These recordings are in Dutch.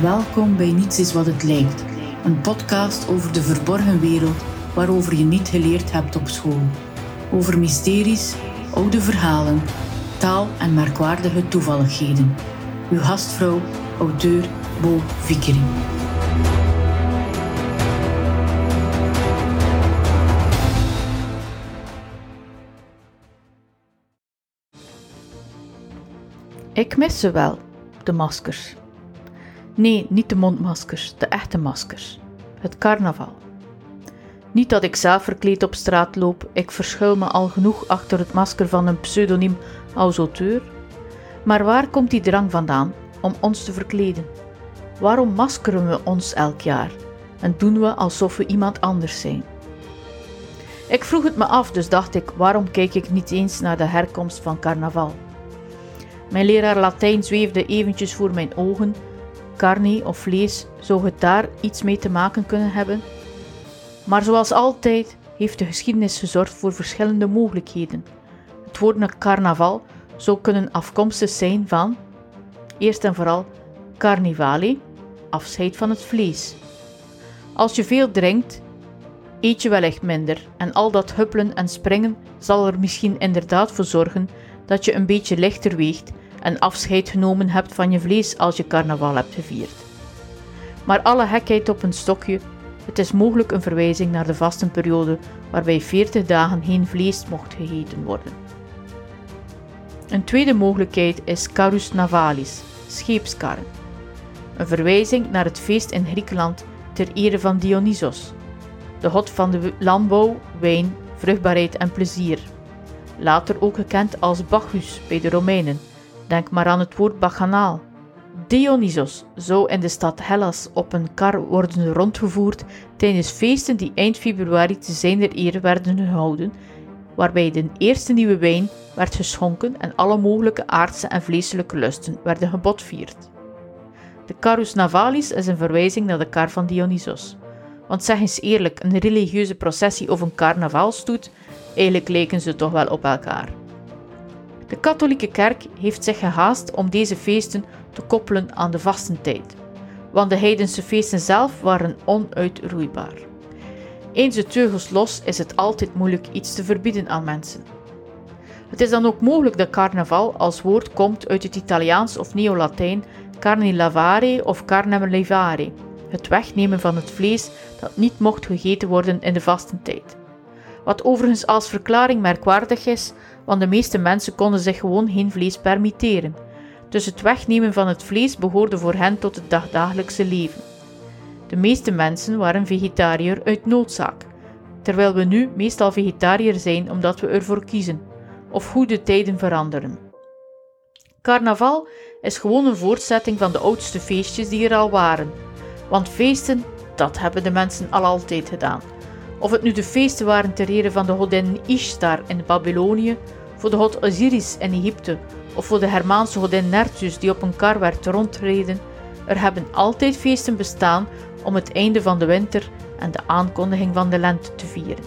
Welkom bij Niets is wat het lijkt, een podcast over de verborgen wereld waarover je niet geleerd hebt op school. Over mysteries, oude verhalen, taal en merkwaardige toevalligheden. Uw gastvrouw, auteur Bo Vickering. Ik mis ze wel, de maskers. Nee, niet de mondmaskers, de echte maskers. Het carnaval. Niet dat ik zelf verkleed op straat loop, ik verschuil me al genoeg achter het masker van een pseudoniem als auteur. Maar waar komt die drang vandaan om ons te verkleden? Waarom maskeren we ons elk jaar en doen we alsof we iemand anders zijn? Ik vroeg het me af, dus dacht ik: waarom kijk ik niet eens naar de herkomst van carnaval? Mijn leraar Latijn zweefde eventjes voor mijn ogen. Carne of vlees, zou het daar iets mee te maken kunnen hebben? Maar zoals altijd heeft de geschiedenis gezorgd voor verschillende mogelijkheden. Het woord carnaval zou kunnen afkomstig zijn van, eerst en vooral, carnivale, afscheid van het vlees. Als je veel drinkt, eet je wellicht minder en al dat huppelen en springen zal er misschien inderdaad voor zorgen dat je een beetje lichter weegt en afscheid genomen hebt van je vlees als je carnaval hebt gevierd. Maar alle gekheid op een stokje, het is mogelijk een verwijzing naar de vastenperiode waarbij 40 dagen geen vlees mocht gegeten worden. Een tweede mogelijkheid is carus navalis, scheepskarren. Een verwijzing naar het feest in Griekenland ter ere van Dionysos, de god van de landbouw, wijn, vruchtbaarheid en plezier. Later ook gekend als Bacchus bij de Romeinen, Denk maar aan het woord bacchanaal. Dionysos zou in de stad Hellas op een kar worden rondgevoerd tijdens feesten die eind februari te zijner ere werden gehouden, waarbij de eerste nieuwe wijn werd geschonken en alle mogelijke aardse en vleeselijke lusten werden gebotvierd. De carus navalis is een verwijzing naar de kar van Dionysos. Want zeg eens eerlijk, een religieuze processie of een carnavalstoet, eigenlijk lijken ze toch wel op elkaar. De katholieke kerk heeft zich gehaast om deze feesten te koppelen aan de vastentijd, want de heidense feesten zelf waren onuitroeibaar. Eens de teugels los is het altijd moeilijk iets te verbieden aan mensen. Het is dan ook mogelijk dat carnaval als woord komt uit het Italiaans of Neo-Latijn carne lavare of carne levare, het wegnemen van het vlees dat niet mocht gegeten worden in de vastentijd. Wat overigens als verklaring merkwaardig is, want de meeste mensen konden zich gewoon geen vlees permitteren. Dus het wegnemen van het vlees behoorde voor hen tot het dagdagelijkse leven. De meeste mensen waren vegetariër uit noodzaak, terwijl we nu meestal vegetariër zijn omdat we ervoor kiezen, of hoe de tijden veranderen. Carnaval is gewoon een voortzetting van de oudste feestjes die er al waren, want feesten, dat hebben de mensen al altijd gedaan. Of het nu de feesten waren ter ere van de godin Ishtar in Babylonië, voor de god Osiris in Egypte of voor de Hermaanse godin Nertus die op een kar werd rondreden, er hebben altijd feesten bestaan om het einde van de winter en de aankondiging van de lente te vieren.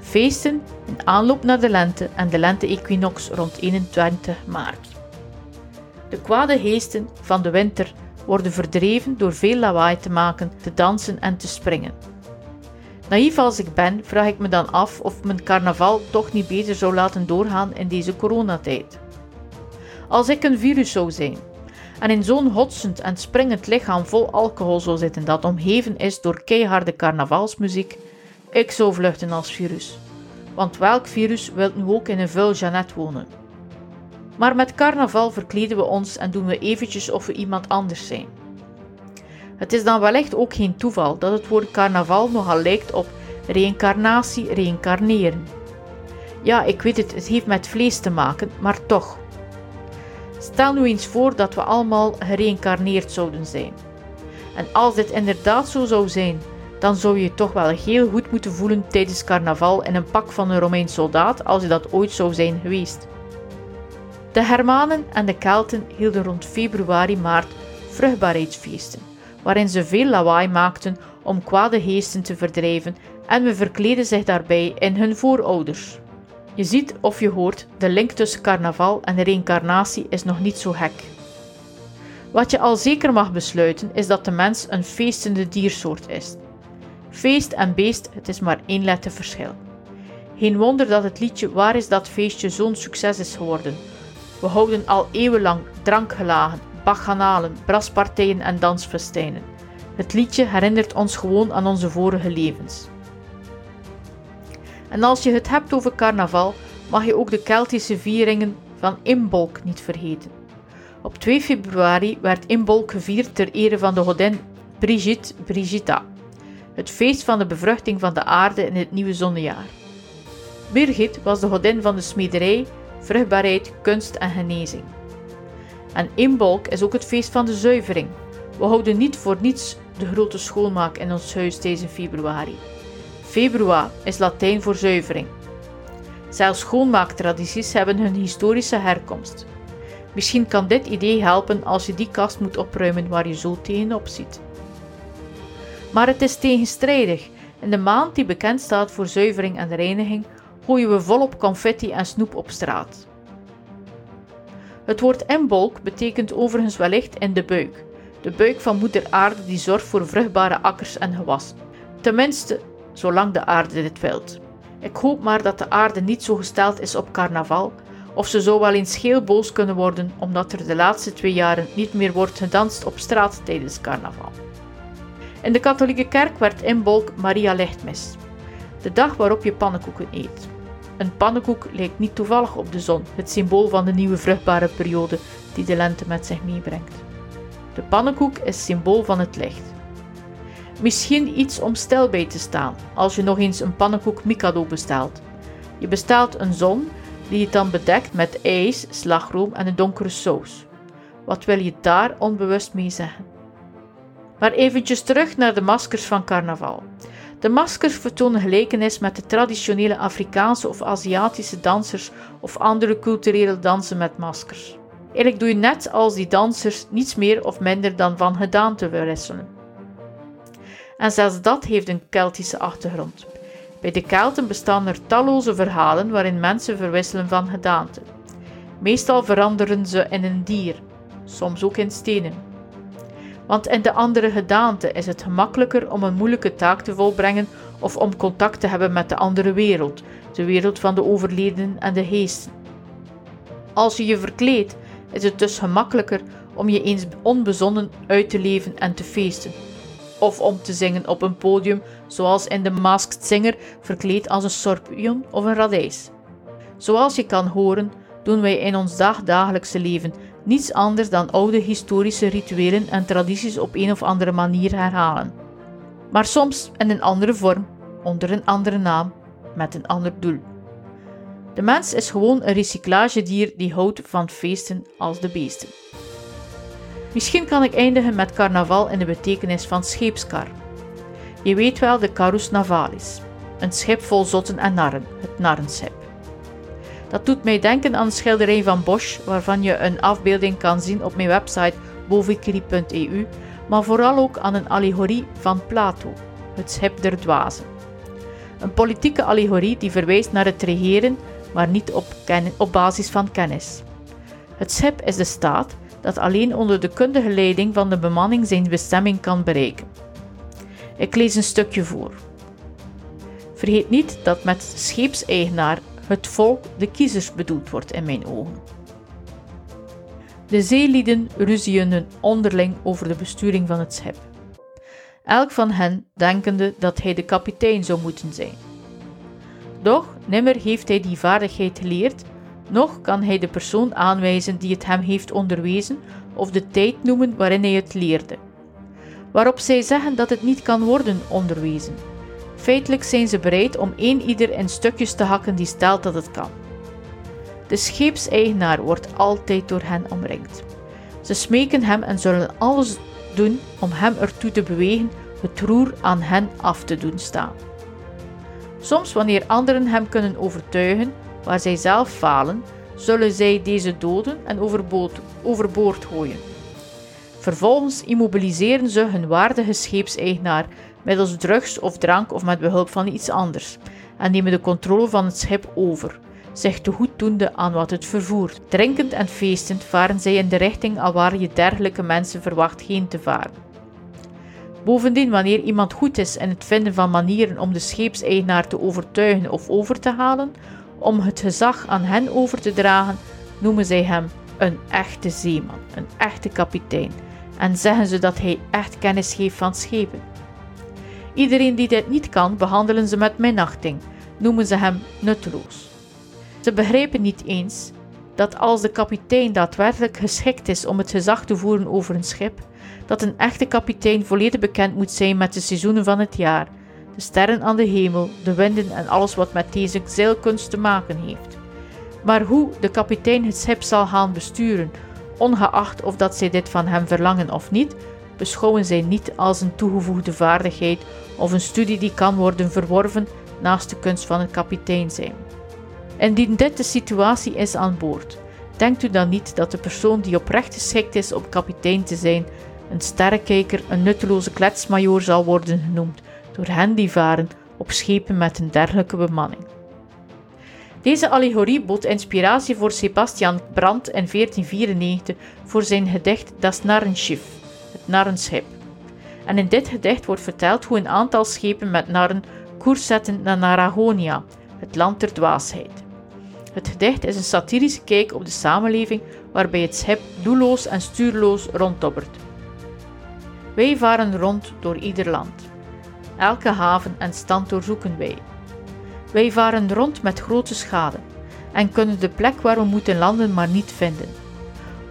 Feesten in aanloop naar de lente en de lente-equinox rond 21 maart. De kwade geesten van de winter worden verdreven door veel lawaai te maken, te dansen en te springen. Naïef als ik ben, vraag ik me dan af of mijn carnaval toch niet beter zou laten doorgaan in deze coronatijd. Als ik een virus zou zijn en in zo'n hotsend en springend lichaam vol alcohol zou zitten dat omgeven is door keiharde carnavalsmuziek, ik zou vluchten als virus. Want welk virus wil nu ook in een vuil Jeannette wonen? Maar met carnaval verkleden we ons en doen we eventjes of we iemand anders zijn. Het is dan wellicht ook geen toeval dat het woord carnaval nogal lijkt op reïncarnatie, reïncarneren. Ja, ik weet het, het heeft met vlees te maken, maar toch. Stel nu eens voor dat we allemaal gereïncarneerd zouden zijn. En als dit inderdaad zo zou zijn, dan zou je toch wel heel goed moeten voelen tijdens carnaval in een pak van een Romeins soldaat als je dat ooit zou zijn geweest. De Hermanen en de Kelten hielden rond februari-maart vruchtbaarheidsfeesten waarin ze veel lawaai maakten om kwade geesten te verdrijven en we verkleden zich daarbij in hun voorouders. Je ziet of je hoort, de link tussen carnaval en reïncarnatie is nog niet zo hek. Wat je al zeker mag besluiten is dat de mens een feestende diersoort is. Feest en beest, het is maar één letter verschil. Geen wonder dat het liedje Waar is dat feestje zo'n succes is geworden. We houden al eeuwenlang drankgelagen, bacchanalen, braspartijen en dansfestijnen. Het liedje herinnert ons gewoon aan onze vorige levens. En als je het hebt over carnaval, mag je ook de Keltische vieringen van Imbolc niet vergeten. Op 2 februari werd Imbolc gevierd ter ere van de godin Brigitte Brigitta, het feest van de bevruchting van de aarde in het nieuwe zonnejaar. Birgit was de godin van de smederij, vruchtbaarheid, kunst en genezing. En Imbolc is ook het feest van de zuivering. We houden niet voor niets de grote schoonmaak in ons huis deze februari. Februa is Latijn voor zuivering. Zelfs schoonmaaktradities hebben hun historische herkomst. Misschien kan dit idee helpen als je die kast moet opruimen waar je zo tegenop ziet. Maar het is tegenstrijdig. In de maand die bekend staat voor zuivering en reiniging, gooien we volop confetti en snoep op straat. Het woord embolk betekent overigens wellicht in de buik, de buik van moeder aarde die zorgt voor vruchtbare akkers en gewassen. Tenminste, zolang de aarde dit wilt. Ik hoop maar dat de aarde niet zo gesteld is op carnaval, of ze zou wel eens heel boos kunnen worden omdat er de laatste twee jaren niet meer wordt gedanst op straat tijdens carnaval. In de katholieke kerk werd inbolk Maria Lichtmis, de dag waarop je pannenkoeken eet. Een pannenkoek lijkt niet toevallig op de zon, het symbool van de nieuwe vruchtbare periode die de lente met zich meebrengt. De pannenkoek is symbool van het licht. Misschien iets om stil bij te staan als je nog eens een pannenkoek Mikado bestelt. Je bestelt een zon die je dan bedekt met ijs, slagroom en een donkere saus. Wat wil je daar onbewust mee zeggen? Maar eventjes terug naar de maskers van carnaval. De maskers vertonen gelijkenis met de traditionele Afrikaanse of Aziatische dansers of andere culturele dansen met maskers. Eigenlijk doe je net als die dansers niets meer of minder dan van gedaante wisselen. En zelfs dat heeft een Keltische achtergrond. Bij de Kelten bestaan er talloze verhalen waarin mensen verwisselen van gedaante. Meestal veranderen ze in een dier, soms ook in stenen. Want in de andere gedaante is het gemakkelijker om een moeilijke taak te volbrengen of om contact te hebben met de andere wereld, de wereld van de overledenen en de geesten. Als je je verkleedt, is het dus gemakkelijker om je eens onbezonnen uit te leven en te feesten of om te zingen op een podium, zoals in de Masked Singer, verkleed als een sorpion of een radijs. Zoals je kan horen, doen wij in ons dagdagelijkse leven niets anders dan oude historische rituelen en tradities op een of andere manier herhalen. Maar soms in een andere vorm, onder een andere naam, met een ander doel. De mens is gewoon een recyclagedier die houdt van feesten als de beesten. Misschien kan ik eindigen met carnaval in de betekenis van scheepskar. Je weet wel de carus navalis, een schip vol zotten en narren, het narrenschip. Dat doet mij denken aan een schilderij van Bosch, waarvan je een afbeelding kan zien op mijn website bovikri.eu, maar vooral ook aan een allegorie van Plato, het schip der dwazen. Een politieke allegorie die verwijst naar het regeren, maar niet op, op basis van kennis. Het schip is de staat dat alleen onder de kundige leiding van de bemanning zijn bestemming kan bereiken. Ik lees een stukje voor. Vergeet niet dat met scheepseigenaar het volk de kiezers bedoeld wordt in mijn ogen. De zeelieden ruzien onderling over de besturing van het schip. Elk van hen denkende dat hij de kapitein zou moeten zijn. Doch nimmer heeft hij die vaardigheid geleerd nog kan hij de persoon aanwijzen die het hem heeft onderwezen of de tijd noemen waarin hij het leerde. Waarop zij zeggen dat het niet kan worden onderwezen. Feitelijk zijn ze bereid om één ieder in stukjes te hakken die stelt dat het kan. De scheepseigenaar wordt altijd door hen omringd. Ze smeken hem en zullen alles doen om hem ertoe te bewegen het roer aan hen af te doen staan. Soms, wanneer anderen hem kunnen overtuigen, waar zij zelf falen, zullen zij deze doden en overboord, overboord gooien. Vervolgens immobiliseren ze hun waardige scheepseigenaar middels drugs of drank of met behulp van iets anders en nemen de controle van het schip over, zich te goed doende aan wat het vervoert. Drinkend en feestend varen zij in de richting alwaar je dergelijke mensen verwacht heen te varen. Bovendien, wanneer iemand goed is in het vinden van manieren om de scheepseigenaar te overtuigen of over te halen, om het gezag aan hen over te dragen, noemen zij hem een echte zeeman, een echte kapitein, en zeggen ze dat hij echt kennis heeft van schepen. Iedereen die dit niet kan, behandelen ze met minachting, noemen ze hem nutteloos. Ze begrijpen niet eens dat als de kapitein daadwerkelijk geschikt is om het gezag te voeren over een schip, dat een echte kapitein volledig bekend moet zijn met de seizoenen van het jaar, de sterren aan de hemel, de winden en alles wat met deze zeilkunst te maken heeft. Maar hoe de kapitein het schip zal gaan besturen, ongeacht of dat zij dit van hem verlangen of niet, beschouwen zij niet als een toegevoegde vaardigheid of een studie die kan worden verworven naast de kunst van het kapitein zijn. Indien dit de situatie is aan boord, denkt u dan niet dat de persoon die oprecht geschikt is om kapitein te zijn, een sterrenkijker, een nutteloze kletsmajoor zal worden genoemd door hen die varen op schepen met een dergelijke bemanning. Deze allegorie bood inspiratie voor Sebastian Brandt in 1494 voor zijn gedicht Das Narrenschiff, het narrenschip. En in dit gedicht wordt verteld hoe een aantal schepen met narren koers zetten naar Naragonia, het land der dwaasheid. Het gedicht is een satirische kijk op de samenleving waarbij het schip doelloos en stuurloos ronddobbert. Wij varen rond door ieder land. Elke haven en stand doorzoeken wij. Wij varen rond met grote schade en kunnen de plek waar we moeten landen maar niet vinden.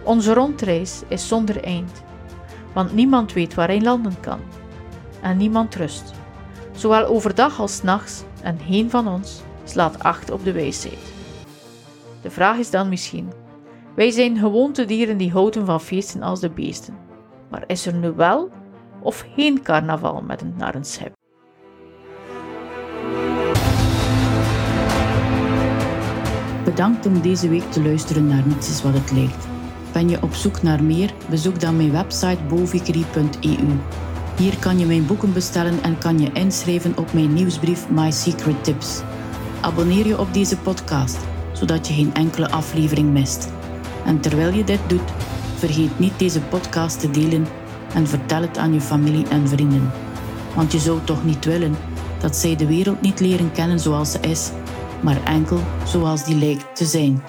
Onze rondreis is zonder eind, want niemand weet waar hij landen kan. En niemand rust, zowel overdag als nachts, en geen van ons slaat acht op de wijsheid. De vraag is dan misschien: wij zijn gewoontedieren die houden van feesten als de beesten. Maar is er nu wel of geen carnaval met een narrenschip? Bedankt om deze week te luisteren naar Niets is wat het lijkt. Ben je op zoek naar meer? Bezoek dan mijn website bovikri.eu. Hier kan je mijn boeken bestellen en kan je inschrijven op mijn nieuwsbrief My Secret Tips. Abonneer je op deze podcast zodat je geen enkele aflevering mist. En terwijl je dit doet, vergeet niet deze podcast te delen en vertel het aan je familie en vrienden. Want je zou toch niet willen dat zij de wereld niet leren kennen zoals ze is, maar enkel zoals die lijkt te zijn.